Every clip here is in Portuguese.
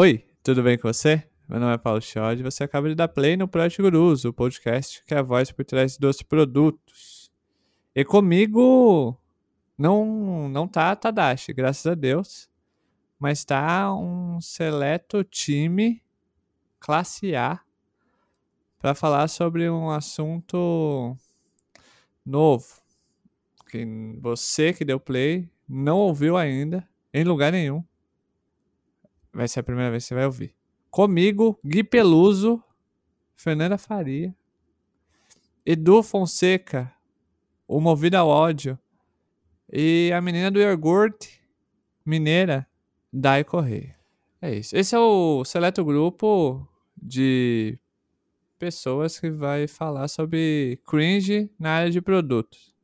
Oi, tudo bem com você? Meu nome é Paulo Chiodi e você acaba de dar play no Project Gurus, o podcast que é a voz por trás dos produtos. E comigo não não tá a Tadashi, graças a Deus, mas tá um seleto time classe A para falar sobre um assunto novo que você que deu play não ouviu ainda em lugar nenhum. Vai ser a primeira vez que você vai ouvir. Comigo, Gui Peluso, Fernanda Faria, Edu Fonseca, o Movido ao Ódio, e a menina do iogurte, mineira, Dai Correia. É isso. Esse é o seleto grupo de pessoas que vai falar sobre cringe na área de produtos.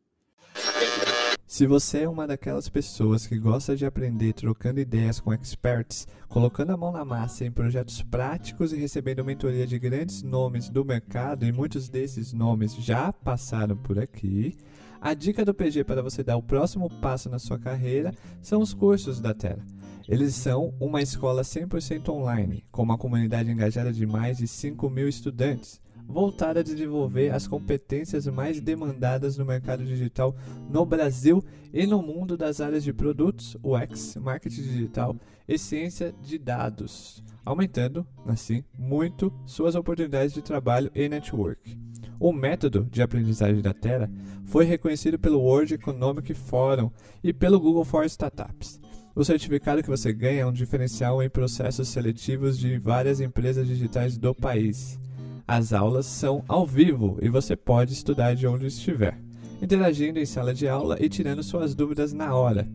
Se você é uma daquelas pessoas que gosta de aprender trocando ideias com experts, colocando a mão na massa em projetos práticos e recebendo mentoria de grandes nomes do mercado, e muitos desses nomes já passaram por aqui, a dica do PG para você dar o próximo passo na sua carreira são os cursos da Terra. Eles são uma escola 100% online, com uma comunidade engajada de mais de 5 mil estudantes voltada a desenvolver as competências mais demandadas no mercado digital no Brasil e no mundo das áreas de produtos, UX, marketing digital e ciência de dados, aumentando, assim, muito suas oportunidades de trabalho e network. O método de aprendizagem da Terra foi reconhecido pelo World Economic Forum e pelo Google for Startups. O certificado que você ganha é um diferencial em processos seletivos de várias empresas digitais do país. As aulas são ao vivo e você pode estudar de onde estiver, interagindo em sala de aula e tirando suas dúvidas na hora.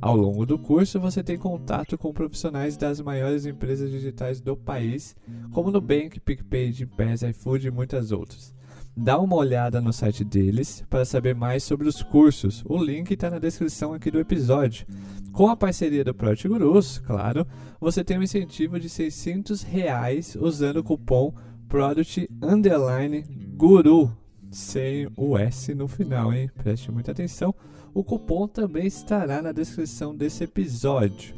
Ao longo do curso, você tem contato com profissionais das maiores empresas digitais do país, como Nubank, PicPay, Gimpass, iFood e muitas outras. Dá uma olhada no site deles para saber mais sobre os cursos. O link está na descrição aqui do episódio. Com a parceria do Project Gurus, claro, você tem um incentivo de 600 reais usando o cupom Product Underline Guru, sem o S no final, hein? Preste muita atenção. O cupom também estará na descrição desse episódio,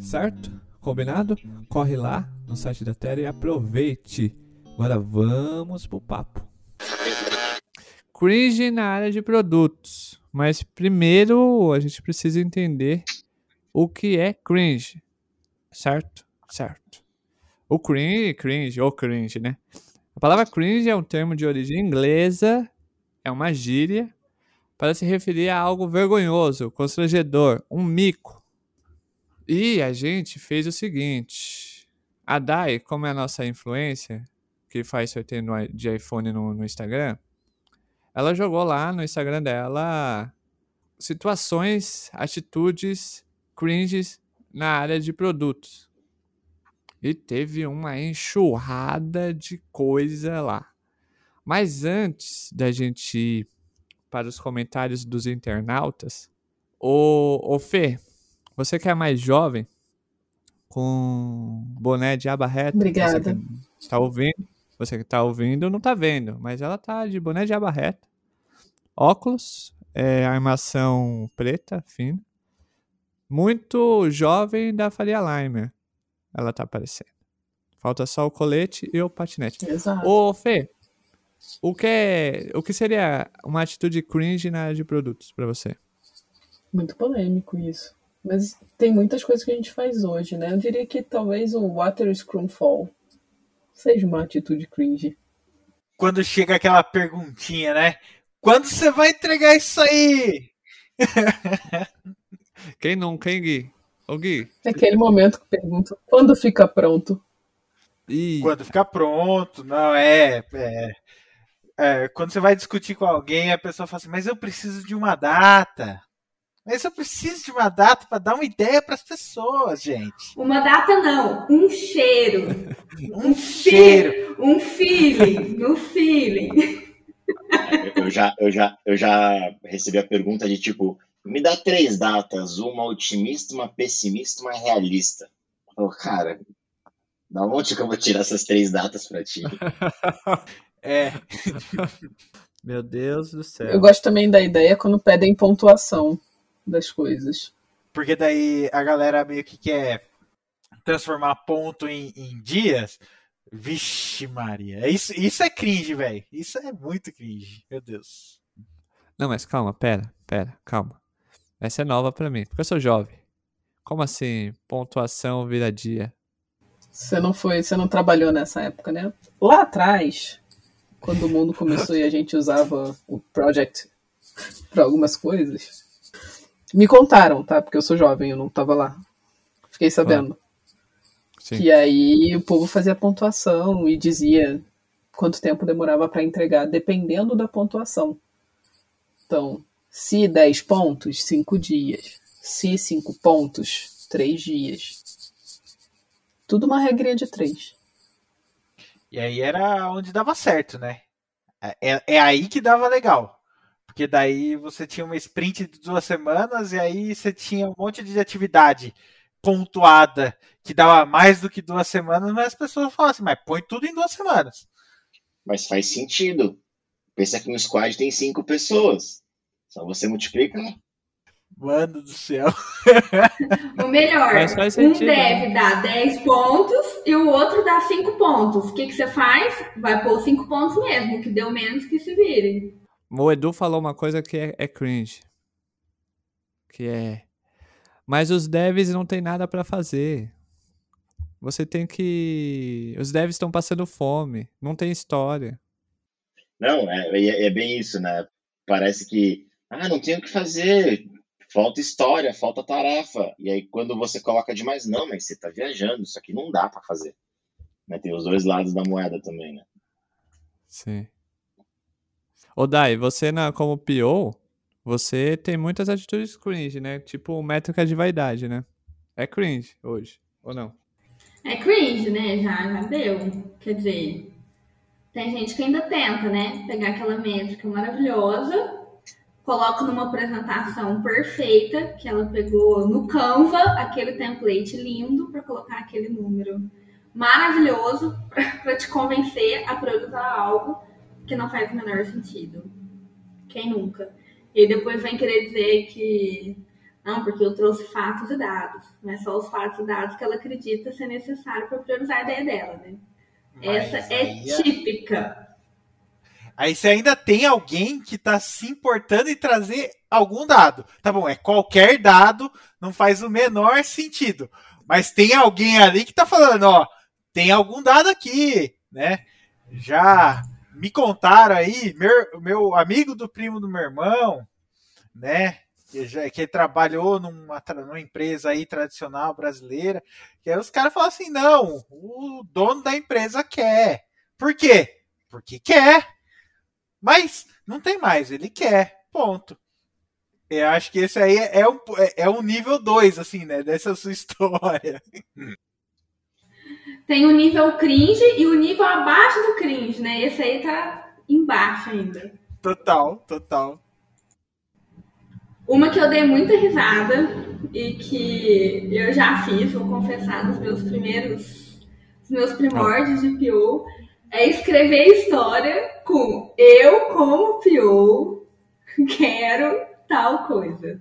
certo? Combinado? Corre lá no site da Terra e aproveite. Agora vamos pro papo. Cringe na área de produtos. Mas primeiro a gente precisa entender o que é cringe. Certo? Certo. O cringe, cringe, ou cringe, né? A palavra cringe é um termo de origem inglesa, é uma gíria para se referir a algo vergonhoso, constrangedor, um mico. E a gente fez o seguinte: a Dai, como é a nossa influência, que faz sorteio de iPhone no, no Instagram, ela jogou lá no Instagram dela situações, atitudes cringes na área de produtos. E teve uma enxurrada de coisa lá. Mas antes da gente ir para os comentários dos internautas, o, o Fê, você que é mais jovem, com boné de aba reta. Obrigada. Você que tá ouvindo, você que tá ouvindo não tá vendo, mas ela tá de boné de aba reta. Óculos, é, armação preta, fina. Muito jovem da Faria Limer ela tá aparecendo. Falta só o colete e o patinete. Exato. Ô, Fê, o que, é, o que seria uma atitude cringe na área de produtos para você? Muito polêmico isso. Mas tem muitas coisas que a gente faz hoje, né? Eu diria que talvez o Water Scrum Fall seja uma atitude cringe. Quando chega aquela perguntinha, né? Quando você vai entregar isso aí? Quem nunca, hein, Gui? Ô, Gui. É aquele momento que pergunto, quando fica pronto? Ih. Quando fica pronto, não, é, é, é, Quando você vai discutir com alguém, a pessoa fala assim, mas eu preciso de uma data. Mas eu preciso de uma data para dar uma ideia para as pessoas, gente. Uma data não, um cheiro. um, um cheiro. Um feeling, um feeling. Eu já, eu, já, eu já recebi a pergunta de tipo, me dá três datas, uma otimista, uma pessimista, uma realista. Oh, cara, da onde que eu vou tirar essas três datas para ti? é. Meu Deus do céu. Eu gosto também da ideia quando pedem pontuação das coisas. Porque daí a galera meio que quer transformar ponto em, em dias. Vixe, Maria. Isso, isso é cringe, velho. Isso é muito cringe. Meu Deus. Não, mas calma, pera, pera, calma. Essa é nova pra mim, porque eu sou jovem. Como assim, pontuação vira dia? Você não foi, você não trabalhou nessa época, né? Lá atrás, quando o mundo começou e a gente usava o Project para algumas coisas, me contaram, tá? Porque eu sou jovem, eu não tava lá. Fiquei sabendo. Sim. Que aí o povo fazia pontuação e dizia quanto tempo demorava para entregar, dependendo da pontuação. Então, se 10 pontos, 5 dias. Se 5 pontos, 3 dias. Tudo uma regrinha de 3. E aí era onde dava certo, né? É, é aí que dava legal. Porque daí você tinha uma sprint de duas semanas e aí você tinha um monte de atividade pontuada que dava mais do que duas semanas, mas as pessoas falam assim, mas põe tudo em duas semanas. Mas faz sentido. Pensa que no squad tem cinco pessoas. Só você multiplica. Mano do céu. O melhor, Mas faz um deve dar 10 pontos e o outro dá 5 pontos. O que, que você faz? Vai pôr 5 pontos mesmo, que deu menos que se vire. O Edu falou uma coisa que é, é cringe. Que é. Mas os devs não tem nada pra fazer. Você tem que. Os devs estão passando fome. Não tem história. Não, é, é, é bem isso, né? Parece que, ah, não tem o que fazer. Falta história, falta tarefa. E aí, quando você coloca demais, não, mas você tá viajando, isso aqui não dá pra fazer. Né? Tem os dois lados da moeda também, né? Sim. Ô Dai, você na, como PO, você tem muitas atitudes cringe, né? Tipo métrica de vaidade, né? É cringe hoje, ou não? É cringe, né? Já, já deu. Quer dizer, tem gente que ainda tenta, né? Pegar aquela métrica maravilhosa, coloca numa apresentação perfeita, que ela pegou no Canva, aquele template lindo, para colocar aquele número maravilhoso para te convencer a priorizar algo que não faz o menor sentido. Quem nunca? E depois vem querer dizer que não, porque eu trouxe fatos e dados, não é só os fatos e dados que ela acredita ser necessário para priorizar a ideia dela, né? Essa Mas é aí típica. Aí você ainda tem alguém que tá se importando em trazer algum dado. Tá bom, é qualquer dado, não faz o menor sentido. Mas tem alguém ali que tá falando, ó, tem algum dado aqui, né? Já me contaram aí, meu, meu amigo do primo do meu irmão, né? Que, já, que trabalhou numa, numa empresa aí tradicional brasileira. Que aí os caras falam assim: não, o dono da empresa quer. Por quê? Porque quer. Mas não tem mais, ele quer. Ponto. Eu acho que esse aí é um, é um nível 2, assim, né? Dessa sua história. Tem o nível cringe e o nível abaixo do cringe, né? Esse aí tá embaixo ainda. Total, total. Uma que eu dei muita risada e que eu já fiz, vou confessar, nos meus primeiros, nos meus primórdios de PO, é escrever história com eu como PO quero tal coisa.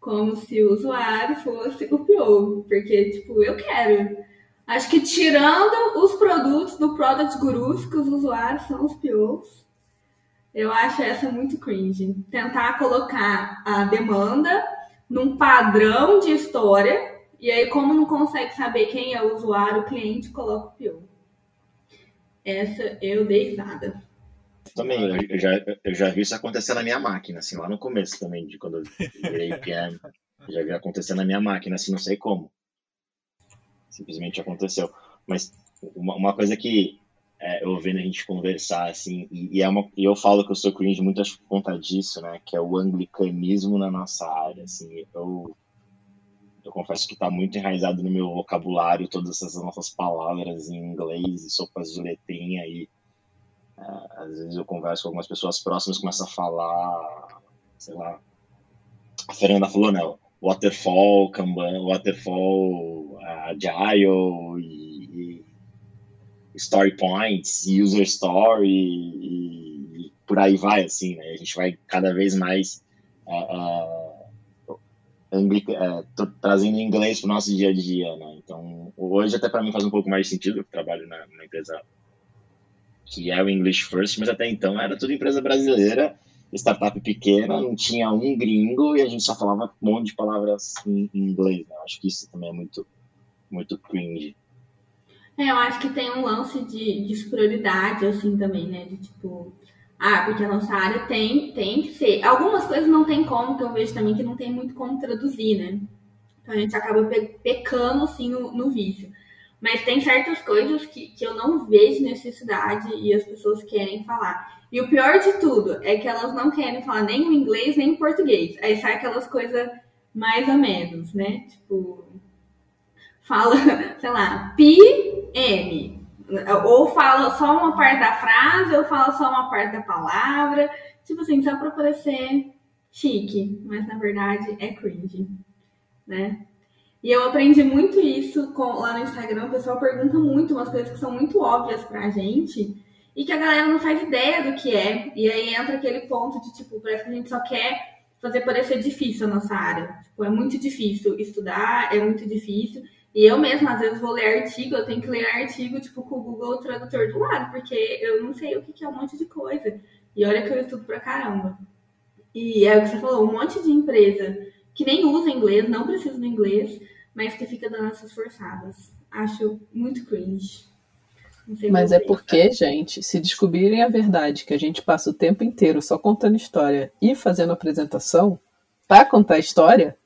Como se o usuário fosse o PO, porque, tipo, eu quero. Acho que tirando os produtos do Product Gurus, que os usuários são os POs, eu acho essa muito cringe. Tentar colocar a demanda num padrão de história, e aí, como não consegue saber quem é o usuário, o cliente coloca o PO. Essa eu dei risada. Também, eu, eu já, eu já vi isso acontecer na minha máquina, assim, lá no começo também, de quando eu virei PM. Já vi acontecer na minha máquina, assim, não sei como. Simplesmente aconteceu. Mas uma, uma coisa que é, eu vendo a gente conversar, assim, e, e é uma, e eu falo que eu sou cringe muito acho, por conta disso, né, que é o anglicanismo na nossa área, assim, eu, eu confesso que está muito enraizado no meu vocabulário todas essas nossas palavras em inglês e sopas de letrinha e é, às vezes eu converso com algumas pessoas próximas começo a falar, sei lá, a Fernanda falou, não, waterfall, Kanban, waterfall, agile e, e story points, user story e, e, por aí vai, assim, né? A gente vai cada vez mais uh, uh, uh, trazendo inglês para o nosso dia a dia, né? Então, hoje até para mim faz um pouco mais de sentido, eu trabalho na, numa empresa que é o English First, mas até então era tudo empresa brasileira, startup pequena, não tinha um gringo e a gente só falava um monte de palavras em, em inglês. Né? Acho que isso também é muito, muito cringe. É, eu acho que tem um lance de, de superioridade, assim, também, né? De tipo, ah, porque a nossa área tem, tem que ser. Algumas coisas não tem como, que eu vejo também que não tem muito como traduzir, né? Então a gente acaba pe pecando, assim, no, no vício. Mas tem certas coisas que, que eu não vejo necessidade e as pessoas querem falar. E o pior de tudo é que elas não querem falar nem o inglês nem o português. Aí sai aquelas coisas mais ou menos, né? Tipo, fala, sei lá, PM. Ou fala só uma parte da frase, ou fala só uma parte da palavra. Tipo assim, só pra parecer chique, mas na verdade é cringe, né? E eu aprendi muito isso com, lá no Instagram. O pessoal pergunta muito umas coisas que são muito óbvias pra gente e que a galera não faz ideia do que é. E aí entra aquele ponto de, tipo, parece que a gente só quer fazer parecer difícil a nossa área. Tipo, é muito difícil estudar, é muito difícil. E eu mesma, às vezes, vou ler artigo, eu tenho que ler artigo, tipo, com o Google Tradutor do lado, porque eu não sei o que é um monte de coisa. E olha que eu estudo pra caramba. E é o que você falou, um monte de empresa que nem usa inglês, não precisa do inglês, mas que fica dando essas forçadas. Acho muito cringe. Mas é porque, gente, se descobrirem a verdade que a gente passa o tempo inteiro só contando história e fazendo apresentação, para contar a história,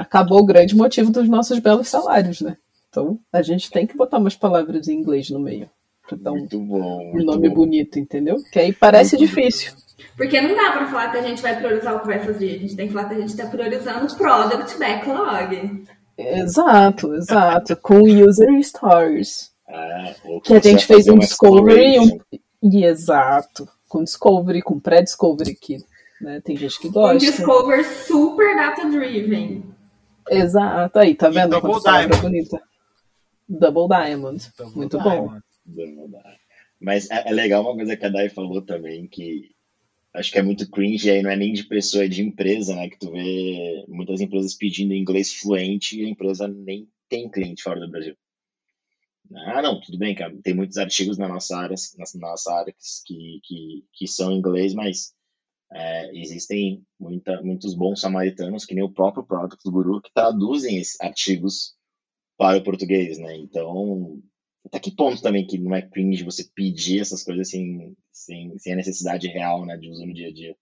acabou o grande motivo dos nossos belos salários, né? Então a gente tem que botar umas palavras em inglês no meio. Pra dar um, muito bom, muito um nome bom. bonito, entendeu? Que aí parece muito difícil. Porque não dá para falar que a gente vai priorizar o que vai fazer. A gente tem que falar que a gente está priorizando o product backlog. Exato, exato. Com user stories. Ah, que a gente fez um discovery um... e exato. Com discovery, com pré-discovery que né, tem gente que gosta. Um discover super data-driven. Exato, aí, tá vendo? Double Diamond. Bonita. Double Diamond. Double Muito Diamond. bom. Mas é, é, legal uma coisa que a Dai falou também, que acho que é muito cringe, aí não é nem de pessoa, é de empresa, né? Que tu vê muitas empresas pedindo inglês fluente e a empresa nem tem cliente fora do Brasil. Ah, não, tudo bem, cara. Tem muitos artigos na nossa área, na nossa área que, que, que são em inglês, mas é, existem muita, muitos bons samaritanos, que nem o próprio Product Guru, que traduzem esses artigos para o português, né? Então, até que ponto também que não é cringe você pedir essas coisas sem, sem, sem a necessidade real, né, de uso no dia a dia?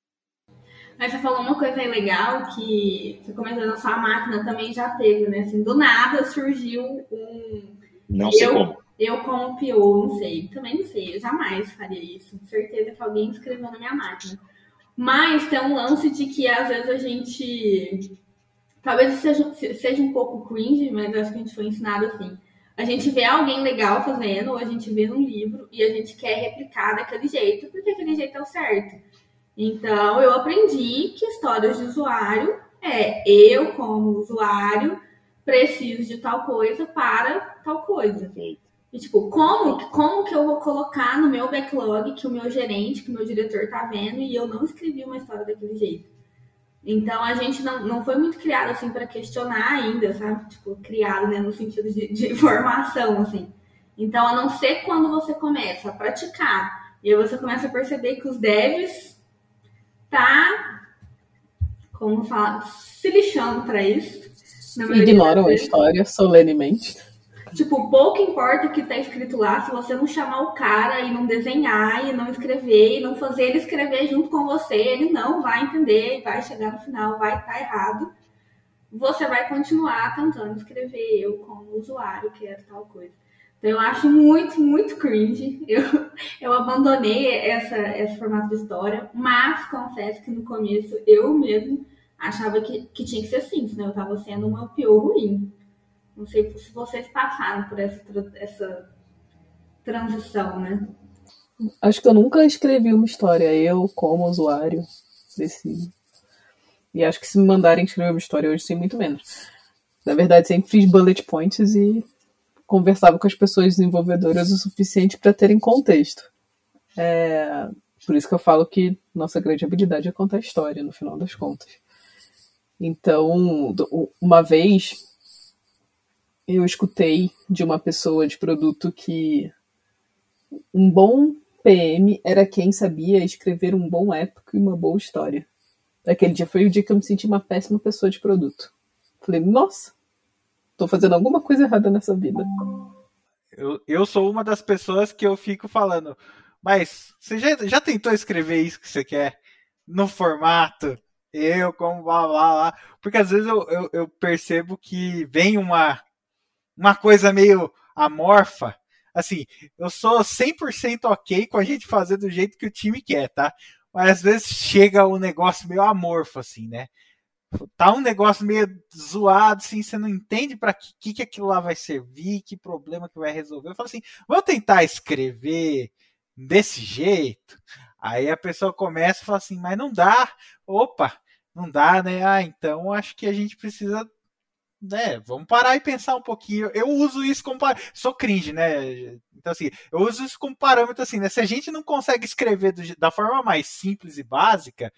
Mas você falou uma coisa legal que você comentou na sua máquina também já teve, né? Assim, do nada surgiu um. Não sei eu, como. Eu como PO, não sei. Também não sei. Eu jamais faria isso. Com certeza que alguém escreveu na minha máquina. Mas tem um lance de que às vezes a gente. Talvez seja, seja um pouco cringe, mas acho que a gente foi ensinado assim a gente vê alguém legal fazendo, ou a gente vê num livro e a gente quer replicar daquele jeito, porque aquele jeito é o certo. Então, eu aprendi que histórias de usuário é eu, como usuário, preciso de tal coisa para tal coisa. E, tipo, como, como que eu vou colocar no meu backlog que o meu gerente, que o meu diretor tá vendo e eu não escrevi uma história daquele jeito? Então a gente não, não foi muito criado assim para questionar ainda, sabe? Tipo, criado né, no sentido de, de formação, assim. Então, a não ser quando você começa a praticar e aí você começa a perceber que os devs tá, como falar, se lixando para isso. Ignoram a história solenemente. Tipo, pouco importa o que tá escrito lá, se você não chamar o cara e não desenhar e não escrever e não fazer ele escrever junto com você, ele não vai entender, vai chegar no final, vai estar tá errado. Você vai continuar tentando escrever eu como usuário quero tal coisa. Então eu acho muito, muito cringe. Eu, eu abandonei essa, esse formato de história, mas confesso que no começo eu mesmo achava que, que tinha que ser assim, senão eu tava sendo uma pior ruim. Não sei se vocês passaram por essa, essa transição, né? Acho que eu nunca escrevi uma história, eu como usuário desse. E acho que se me mandarem escrever uma história hoje, sim, muito menos. Na verdade, sempre fiz bullet points e conversava com as pessoas desenvolvedoras o suficiente para terem contexto. É, por isso que eu falo que nossa grande habilidade é contar história, no final das contas. Então, uma vez eu escutei de uma pessoa de produto que um bom PM era quem sabia escrever um bom épico e uma boa história. Aquele dia foi o dia que eu me senti uma péssima pessoa de produto. Falei, nossa, tô fazendo alguma coisa errada nessa vida. Eu, eu sou uma das pessoas que eu fico falando, mas você já, já tentou escrever isso que você quer no formato? Eu, como blá blá blá. Porque às vezes eu, eu, eu percebo que vem uma, uma coisa meio amorfa assim, eu sou 100% ok com a gente fazer do jeito que o time quer, tá? Mas às vezes chega um negócio meio amorfo, assim, né? Tá um negócio meio zoado, assim, você não entende para que, que aquilo lá vai servir, que problema que vai resolver. Eu falo assim, vou tentar escrever desse jeito. Aí a pessoa começa e fala assim, mas não dá. Opa, não dá, né? Ah, então acho que a gente precisa né, vamos parar e pensar um pouquinho. Eu uso isso como sou cringe, né? Então assim, eu uso isso como parâmetro assim, né? Se a gente não consegue escrever do, da forma mais simples e básica,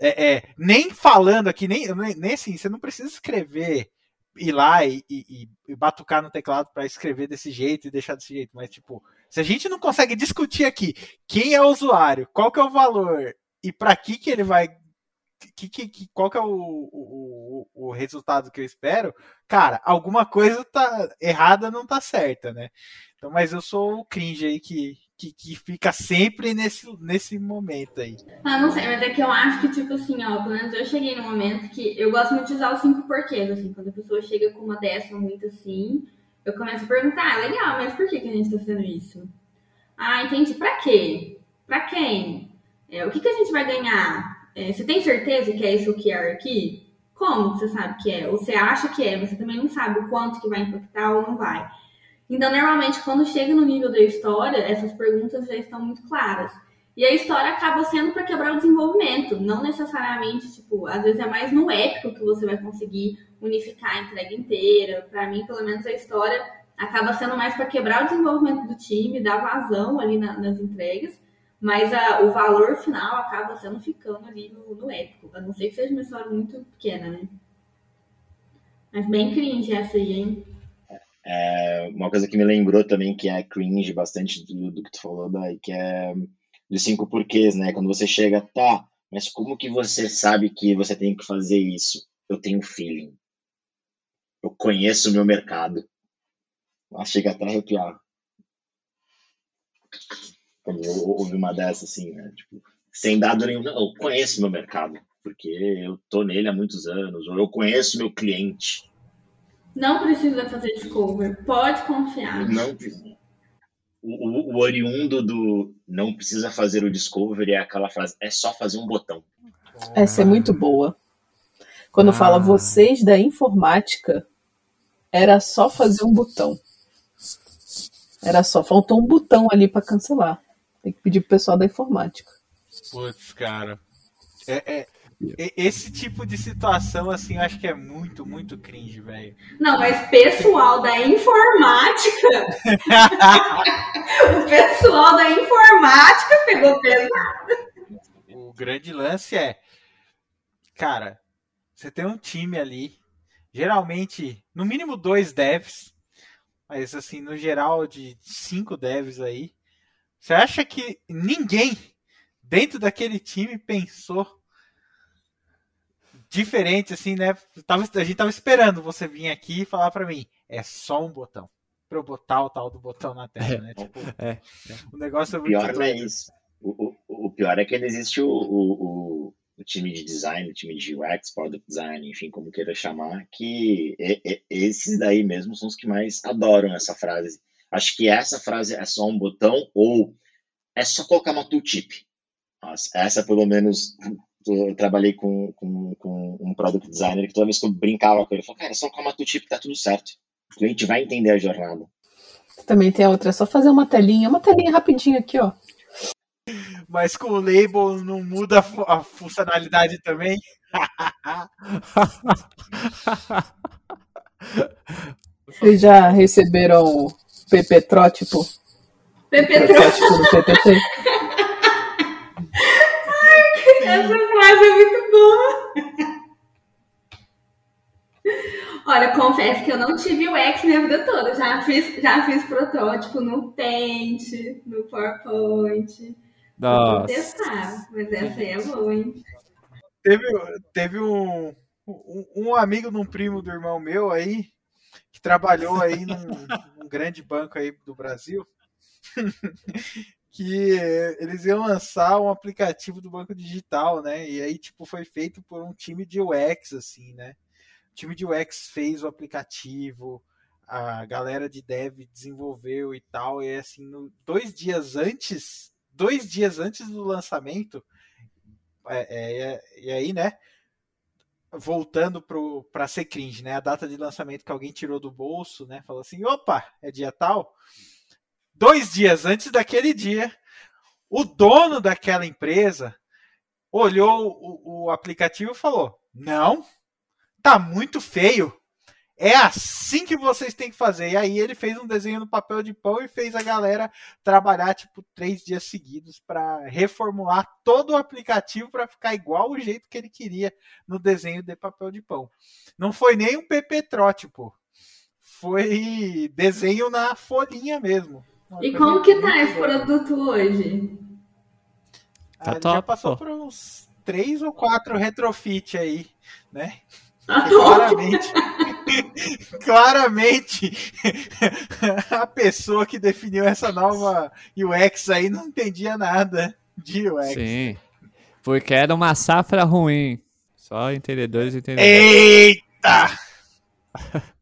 é, é, nem falando aqui, nem, nem assim, você não precisa escrever, ir lá e, e, e batucar no teclado para escrever desse jeito e deixar desse jeito, mas tipo, se a gente não consegue discutir aqui quem é o usuário, qual que é o valor e para que que ele vai que, que, que, qual que é o, o, o, resultado que eu espero? Cara, alguma coisa tá errada, não tá certa, né? Então, mas eu sou o cringe aí que, que, que fica sempre nesse, nesse momento aí. Ah, não sei, mas é que eu acho que, tipo assim, ó, pelo menos eu cheguei no momento que eu gosto muito de usar os cinco porquês, assim, quando a pessoa chega com uma dessa muito assim, eu começo a perguntar, ah, legal, mas por que, que a gente tá fazendo isso? Ah, entendi, pra quê? Pra quem? É, o que, que a gente vai ganhar? É, você tem certeza que é esse o QR aqui? Como você sabe que é? Ou você acha que é, mas você também não sabe o quanto que vai impactar ou não vai. Então, normalmente, quando chega no nível da história, essas perguntas já estão muito claras. E a história acaba sendo para quebrar o desenvolvimento, não necessariamente, tipo, às vezes é mais no épico que você vai conseguir unificar a entrega inteira. Para mim, pelo menos, a história acaba sendo mais para quebrar o desenvolvimento do time, dar vazão ali na, nas entregas, mas a, o valor final acaba sendo ficando ali no, no épico. A não ser que seja uma história muito pequena, né? Mas bem cringe essa aí, hein? É, uma coisa que me lembrou também que é cringe bastante do, do que tu falou daí, que é dos cinco porquês, né? Quando você chega, tá, mas como que você sabe que você tem que fazer isso? Eu tenho feeling. Eu conheço o meu mercado. Nossa, chega até a arrepiar quando ouvi uma dessas, assim, né? Tipo, sem dado nenhum. Não, eu conheço meu mercado, porque eu tô nele há muitos anos, ou eu conheço meu cliente. Não precisa fazer discover, pode confiar. Não o, o, o oriundo do não precisa fazer o discovery é aquela frase, é só fazer um botão. Essa é muito boa. Quando ah. fala vocês da informática, era só fazer um botão. Era só, faltou um botão ali para cancelar. Tem que pedir pro pessoal da informática. Putz, cara. É, é, esse tipo de situação, assim, eu acho que é muito, muito cringe, velho. Não, mas pessoal da informática. o pessoal da informática pegou pesado. O grande lance é. Cara, você tem um time ali. Geralmente, no mínimo dois devs. Mas assim, no geral, de cinco devs aí. Você acha que ninguém dentro daquele time pensou diferente, assim, né? Tava, a gente tava esperando você vir aqui e falar para mim, é só um botão. Pra eu botar o tal do botão na tela, né? Tipo, é, é. O negócio é muito. O pior não é isso. O, o, o, pior é que ainda existe o, o, o, time de design, o time de UX, product design, enfim, como queira chamar, que esses daí mesmo são os que mais adoram essa frase Acho que essa frase é só um botão ou é só colocar uma tooltip. Essa, pelo menos, eu trabalhei com, com, com, um product designer que toda vez que eu brincava com ele, eu falava, cara, é só colocar uma tooltip tá tudo certo. O cliente vai entender a jornada. Também tem a outra, é só fazer uma telinha, uma telinha rapidinho aqui, ó. Mas com o label não muda a funcionalidade também. Vocês já receberam Pepetrótipo. Pepetrótipo do PPT. Ai, essa frase é muito boa. Olha, confesso que eu não tive o X minha vida toda. Já fiz, já fiz protótipo no Paint, no PowerPoint. Nossa. Vou testar, mas essa aí é boa, hein? Teve, teve um, um, um amigo de um primo do irmão meu aí, que trabalhou aí num, num grande banco aí do Brasil, que eles iam lançar um aplicativo do banco digital, né? E aí, tipo, foi feito por um time de UX, assim, né? O time de UX fez o aplicativo, a galera de dev desenvolveu e tal, e assim, no, dois dias antes, dois dias antes do lançamento, é, é, é e aí, né? Voltando para ser cringe, né? A data de lançamento que alguém tirou do bolso, né? Falou assim: opa, é dia tal dois dias antes daquele dia, o dono daquela empresa olhou o, o aplicativo e falou: Não, tá muito feio. É assim que vocês têm que fazer. E aí ele fez um desenho no papel de pão e fez a galera trabalhar tipo três dias seguidos para reformular todo o aplicativo para ficar igual o jeito que ele queria no desenho de papel de pão. Não foi nem um PP tipo. Foi desenho na folhinha mesmo. E como que tá esse produto hoje? Tá ah, top, já passou pô. por uns três ou quatro retrofit aí, né? Tá claramente, claramente a pessoa que definiu essa nova UX aí não entendia nada de UX. Sim, porque era uma safra ruim. Só entendedores e entendedores. Eita!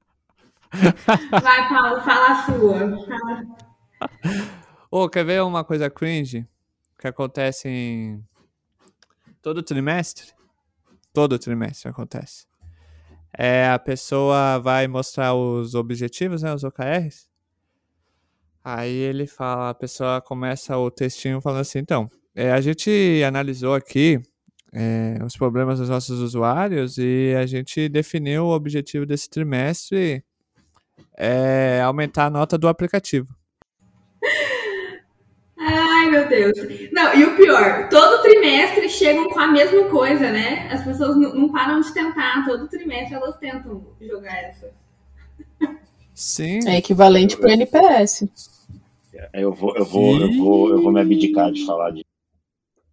Vai, Paulo, fala a sua. Fala. Ô, oh, quer ver uma coisa cringe que acontece em todo trimestre? Todo trimestre acontece. É, a pessoa vai mostrar os objetivos, né, os OKRs. Aí ele fala, a pessoa começa o textinho falando assim, então, é, a gente analisou aqui é, os problemas dos nossos usuários e a gente definiu o objetivo desse trimestre é aumentar a nota do aplicativo. Ai, meu Deus. Não, e o pior, todo trimestre chegam com a mesma coisa, né? As pessoas não param de tentar, todo trimestre elas tentam jogar essa. Sim. É equivalente para o NPS. Eu vou, eu vou, eu vou, eu vou me abdicar de falar de.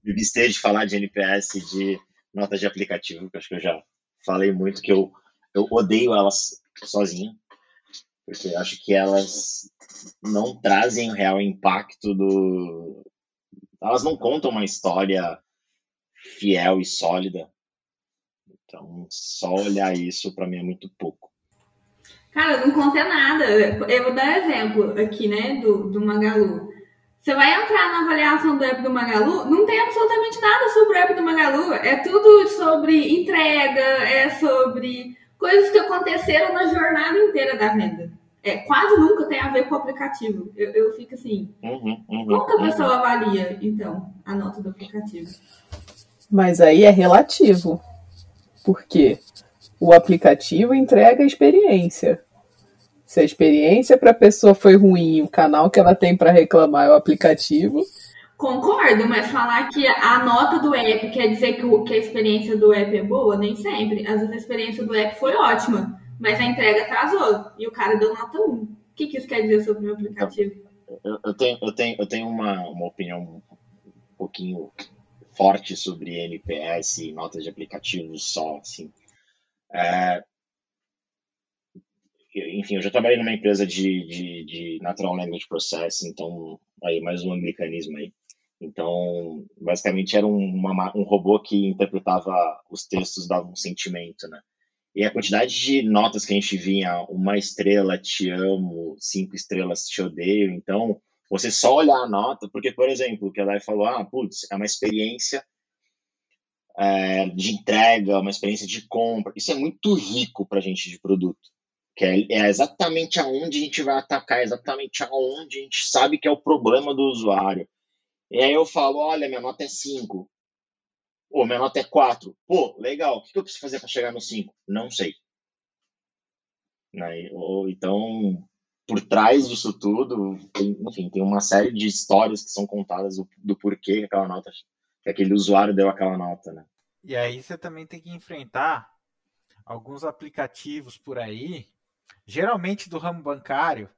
Me de falar de NPS de notas de aplicativo, que acho que eu já falei muito que eu, eu odeio elas sozinho porque acho que elas não trazem o real impacto do. Elas não contam uma história fiel e sólida. Então, só olhar isso para mim é muito pouco. Cara, não conta nada. Eu vou dar exemplo aqui, né, do, do Magalu. Você vai entrar na avaliação do app do Magalu, não tem absolutamente nada sobre o app do Magalu. É tudo sobre entrega, é sobre coisas que aconteceram na jornada inteira da venda. É, quase nunca tem a ver com o aplicativo. Eu, eu fico assim. Uhum, uhum, como que a pessoa uhum. avalia, então, a nota do aplicativo? Mas aí é relativo. Porque o aplicativo entrega a experiência. Se a experiência para a pessoa foi ruim, o canal que ela tem para reclamar é o aplicativo. Concordo, mas falar que a nota do app quer dizer que, o, que a experiência do app é boa, nem sempre. Às vezes a experiência do app foi ótima, mas a entrega atrasou e o cara deu nota 1. O que, que isso quer dizer sobre o meu aplicativo? Eu, eu tenho, eu tenho, eu tenho uma, uma opinião um pouquinho forte sobre NPS e notas de aplicativos só, assim. É, enfim, eu já trabalhei numa empresa de, de, de Natural Language Processing, então, aí, mais um mecanismo aí. Então, basicamente era um, uma, um robô que interpretava os textos, dava um sentimento, né? E a quantidade de notas que a gente vinha, uma estrela, te amo, cinco estrelas, te odeio. Então, você só olhar a nota, porque, por exemplo, o que ela falou, ah, putz, é uma experiência é, de entrega, uma experiência de compra. Isso é muito rico para a gente de produto. Que é, é, exatamente aonde a gente vai atacar, é exatamente aonde a gente sabe que é o problema do usuário. E aí eu falo, olha, minha nota é 5. Pô, minha nota é 4. Pô, legal. O que eu preciso fazer para chegar no 5? Não sei. Então, por trás disso tudo, tem, enfim, tem uma série de histórias que são contadas do, do porquê aquela nota, que aquele usuário deu aquela nota, né? E aí você também tem que enfrentar alguns aplicativos por aí, geralmente do ramo bancário,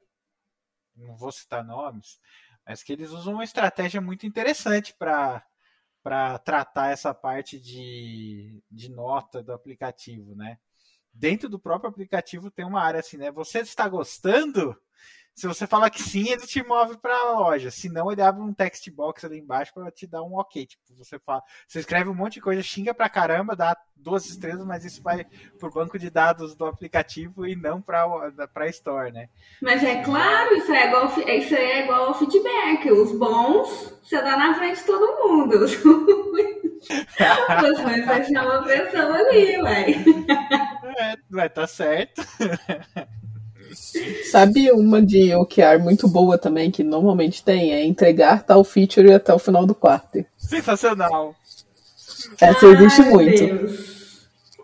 não vou citar nomes, mas que eles usam uma estratégia muito interessante para para tratar essa parte de, de nota do aplicativo, né? Dentro do próprio aplicativo tem uma área assim, né? Você está gostando? Se você falar que sim, ele te move para a loja. Se não, ele abre um text box ali embaixo para te dar um ok. Tipo, você fala, você escreve um monte de coisa, xinga pra caramba, dá duas estrelas, mas isso vai pro banco de dados do aplicativo e não para para Store, né? Mas é claro, isso é igual isso é igual ao feedback. Os bons você dá na frente de todo mundo. Os ruins você chama a pressão ali, ué. É, vai tá certo. Sabe uma de OKR muito boa também, que normalmente tem? É entregar tal feature até o final do quarto. Sensacional. Essa existe Ai, muito. Deus.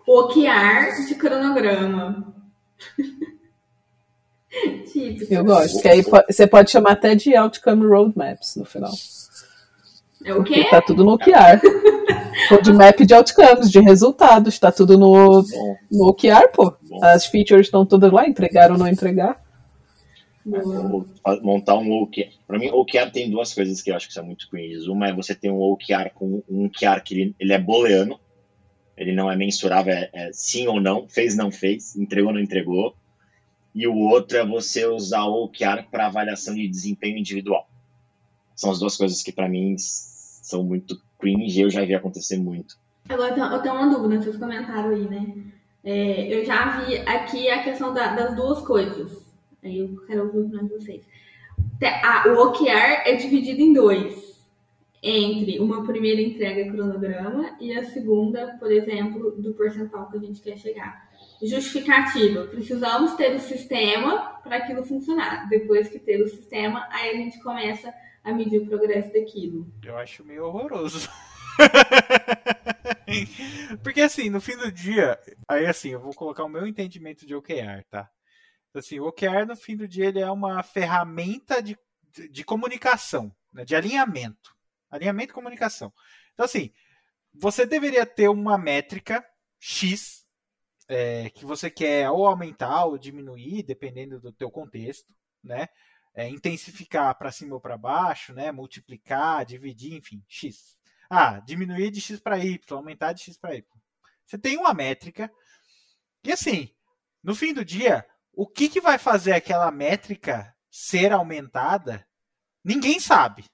OKR de cronograma. Típico. Eu gosto, que aí você pode chamar até de Outcome Roadmaps no final. É o quê? Porque tá tudo no OKR. Roadmap de outcomes, de resultados, tá tudo no, no OKR, pô. As features estão todas lá, entregar ou não entregar. Montar um OKR. Para mim, OKR tem duas coisas que eu acho que são muito cringe. Uma é você ter um OKR com um OKR que ele, ele é booleano, ele não é mensurável, é, é sim ou não, fez não fez, entregou ou não entregou. E o outro é você usar o OKR para avaliação de desempenho individual. São as duas coisas que para mim são muito cringe eu já vi acontecer muito. Agora eu tenho uma dúvida, vocês comentaram aí, né? É, eu já vi aqui a questão da, das duas coisas. Aí eu quero ouvir de vocês. O OKR é dividido em dois. Entre uma primeira entrega cronograma e a segunda, por exemplo, do percentual que a gente quer chegar. Justificativa. Precisamos ter o sistema para aquilo funcionar. Depois que ter o sistema, aí a gente começa a medir o progresso daquilo. Eu acho meio horroroso. Porque assim, no fim do dia, aí assim, eu vou colocar o meu entendimento de OKR, tá? Assim, o OKR no fim do dia ele é uma ferramenta de, de, de comunicação, né? de alinhamento. Alinhamento e comunicação. Então assim, você deveria ter uma métrica X é, que você quer ou aumentar ou diminuir, dependendo do teu contexto, né? É, intensificar para cima ou para baixo, né? Multiplicar, dividir, enfim, X. Ah, diminuir de X para Y, aumentar de X para Y. Você tem uma métrica. E assim, no fim do dia, o que, que vai fazer aquela métrica ser aumentada? Ninguém sabe.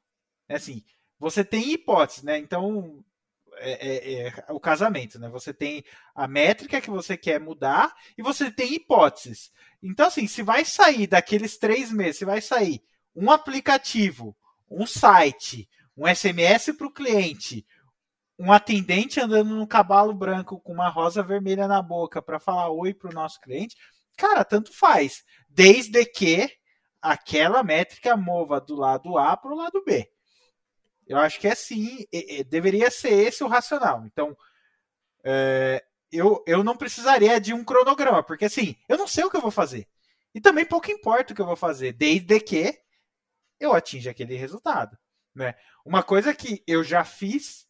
É assim, você tem hipóteses, né? Então, é, é, é, o casamento, né? Você tem a métrica que você quer mudar e você tem hipóteses. Então, assim, se vai sair daqueles três meses, se vai sair um aplicativo, um site, um SMS para o cliente, um atendente andando no cavalo branco com uma rosa vermelha na boca para falar oi para o nosso cliente, cara, tanto faz, desde que aquela métrica mova do lado A para o lado B. Eu acho que é sim, deveria ser esse o racional. Então, é, eu, eu não precisaria de um cronograma, porque assim, eu não sei o que eu vou fazer. E também pouco importa o que eu vou fazer, desde que eu atinja aquele resultado. Né? Uma coisa que eu já fiz,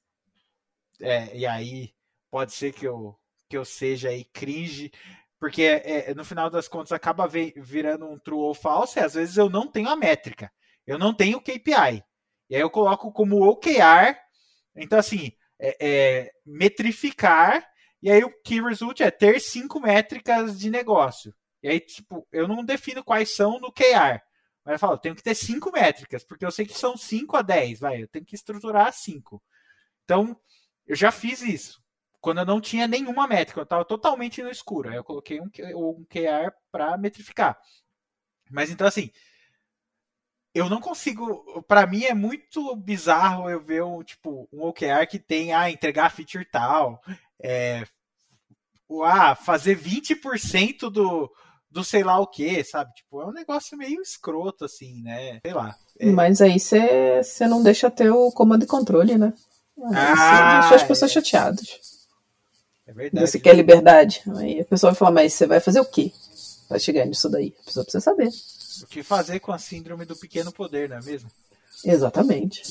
é, e aí pode ser que eu, que eu seja aí cringe, porque é, é no final das contas acaba virando um true ou false, e às vezes eu não tenho a métrica, eu não tenho o KPI. E aí eu coloco como OKR, então assim, é, é, metrificar, e aí o key result é ter cinco métricas de negócio. E aí, tipo, eu não defino quais são no QR. Mas eu falo, eu tenho que ter cinco métricas, porque eu sei que são 5 a 10, vai, eu tenho que estruturar cinco. Então, eu já fiz isso. Quando eu não tinha nenhuma métrica, eu estava totalmente no escuro. Aí eu coloquei um, um QR para metrificar. Mas então, assim, eu não consigo. Para mim é muito bizarro eu ver um, tipo, um OKR que tem ah, entregar feature tal, é, ah, fazer 20% do, do sei lá o que, sabe? Tipo, é um negócio meio escroto, assim, né? Sei lá. É... Mas aí você não deixa ter o comando e controle, né? Ah, deixa as pessoas é... chateadas. É verdade. Você quer liberdade. Aí a pessoa vai falar, mas você vai fazer o quê? Vai chegar nisso daí. A pessoa precisa saber. O que fazer com a síndrome do pequeno poder, não é mesmo? Exatamente.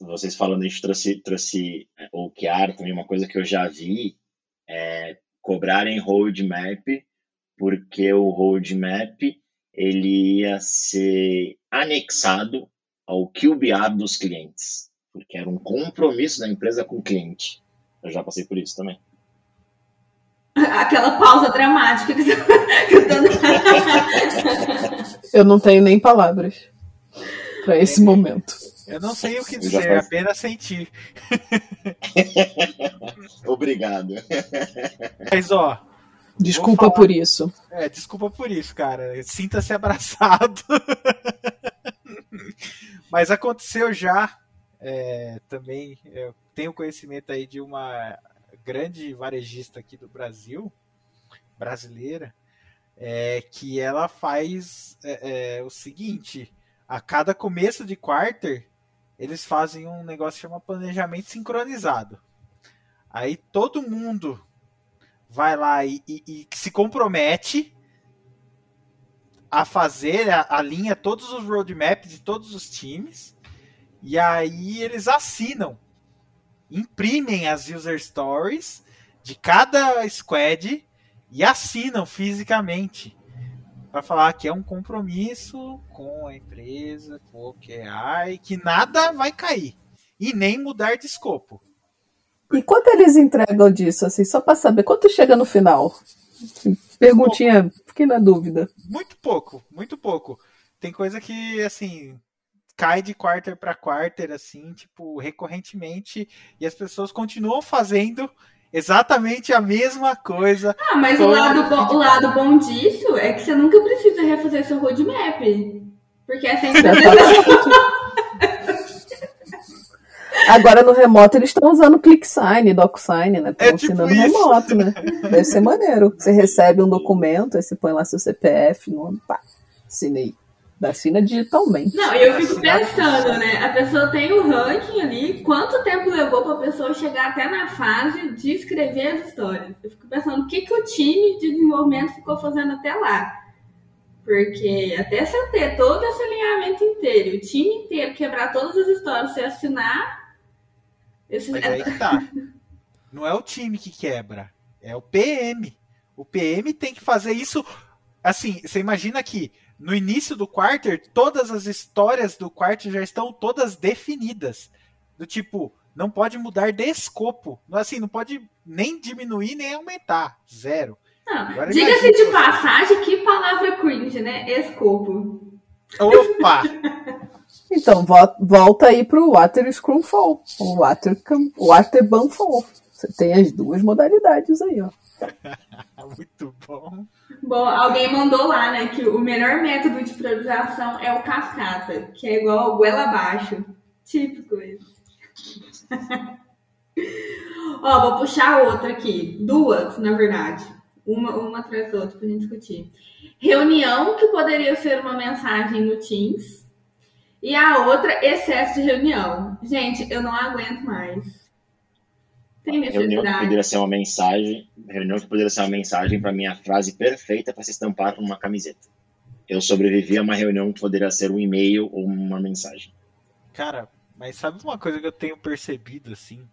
Vocês falando, a gente trouxe, trouxe OKR também, uma coisa que eu já vi é, cobrarem roadmap, porque o roadmap ele ia ser anexado ao QBR dos clientes, porque era um compromisso da empresa com o cliente. Eu já passei por isso também. Aquela pausa dramática que eu tô... Eu não tenho nem palavras para esse momento. Eu não sei o que dizer, é apenas sentir. Obrigado. Mas, ó. Desculpa por isso. É, desculpa por isso, cara. Sinta-se abraçado. Mas aconteceu já. É, também eu tenho conhecimento aí de uma grande varejista aqui do Brasil, brasileira, é, que ela faz é, é o seguinte: a cada começo de quarter, eles fazem um negócio que chama planejamento sincronizado. Aí todo mundo vai lá e, e, e se compromete a fazer, a, alinha todos os roadmaps de todos os times, e aí eles assinam, imprimem as user stories de cada squad e assinam fisicamente para falar que é um compromisso com a empresa, com o OKR, que nada vai cair e nem mudar de escopo. E quanto eles entregam disso, assim, só para saber quanto chega no final? Perguntinha, pouco. fiquei na dúvida. Muito pouco, muito pouco. Tem coisa que, assim, cai de quarter para quarter, assim, tipo, recorrentemente, e as pessoas continuam fazendo exatamente a mesma coisa. Ah, mas o lado, bom, o lado bom disso é que você nunca precisa refazer seu roadmap. Porque é sempre. Agora no remoto eles estão usando ClickSign, DocSign, né? Estão é tipo assinando isso. remoto, né? Deve ser maneiro. Você recebe um documento, aí você põe lá seu CPF, nome, pá, assinei assina digitalmente. Não, eu fico pensando, né? A pessoa tem o ranking ali, quanto tempo levou para a pessoa chegar até na fase de escrever as histórias? Eu fico pensando o que, que o time de desenvolvimento ficou fazendo até lá. Porque até você ter todo esse alinhamento inteiro, o time inteiro quebrar todas as histórias, você assinar. Esse... Mas aí que tá. Não é o time que quebra, é o PM. O PM tem que fazer isso. Assim, você imagina que no início do quarter, todas as histórias do quarter já estão todas definidas. Do tipo, não pode mudar de escopo. Assim, não pode nem diminuir nem aumentar. Zero. Diga-se de passagem, que palavra cringe, né? Escopo. Opa! então, volta aí pro Water Scrumfall. O Water, Water Banfall. Você tem as duas modalidades aí, ó. Muito bom. Bom, alguém mandou lá, né, que o melhor método de priorização é o cascata, que é igual goela abaixo. Típico isso. Ó, vou puxar outra aqui. Duas, na verdade. Uma, uma atrás da outra pra gente discutir. Reunião, que poderia ser uma mensagem no Teams. E a outra, excesso de reunião. Gente, eu não aguento mais. Tem reunião que poderia ser uma mensagem, reunião que poderia ser uma mensagem para minha frase perfeita para se estampar numa camiseta. Eu sobrevivi a uma reunião que poderia ser um e-mail ou uma mensagem. Cara, mas sabe uma coisa que eu tenho percebido assim,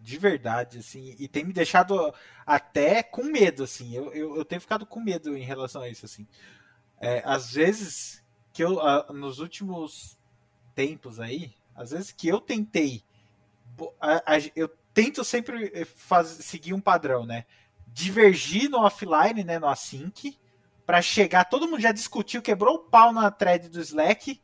de verdade, assim, e tem me deixado até com medo, assim. Eu, eu, eu tenho ficado com medo em relação a isso, assim. É, às vezes que eu, nos últimos tempos aí, às vezes que eu tentei, eu tento sempre eh, seguir um padrão, né? Divergir no offline, né, no async, para chegar, todo mundo já discutiu, quebrou o pau na thread do Slack,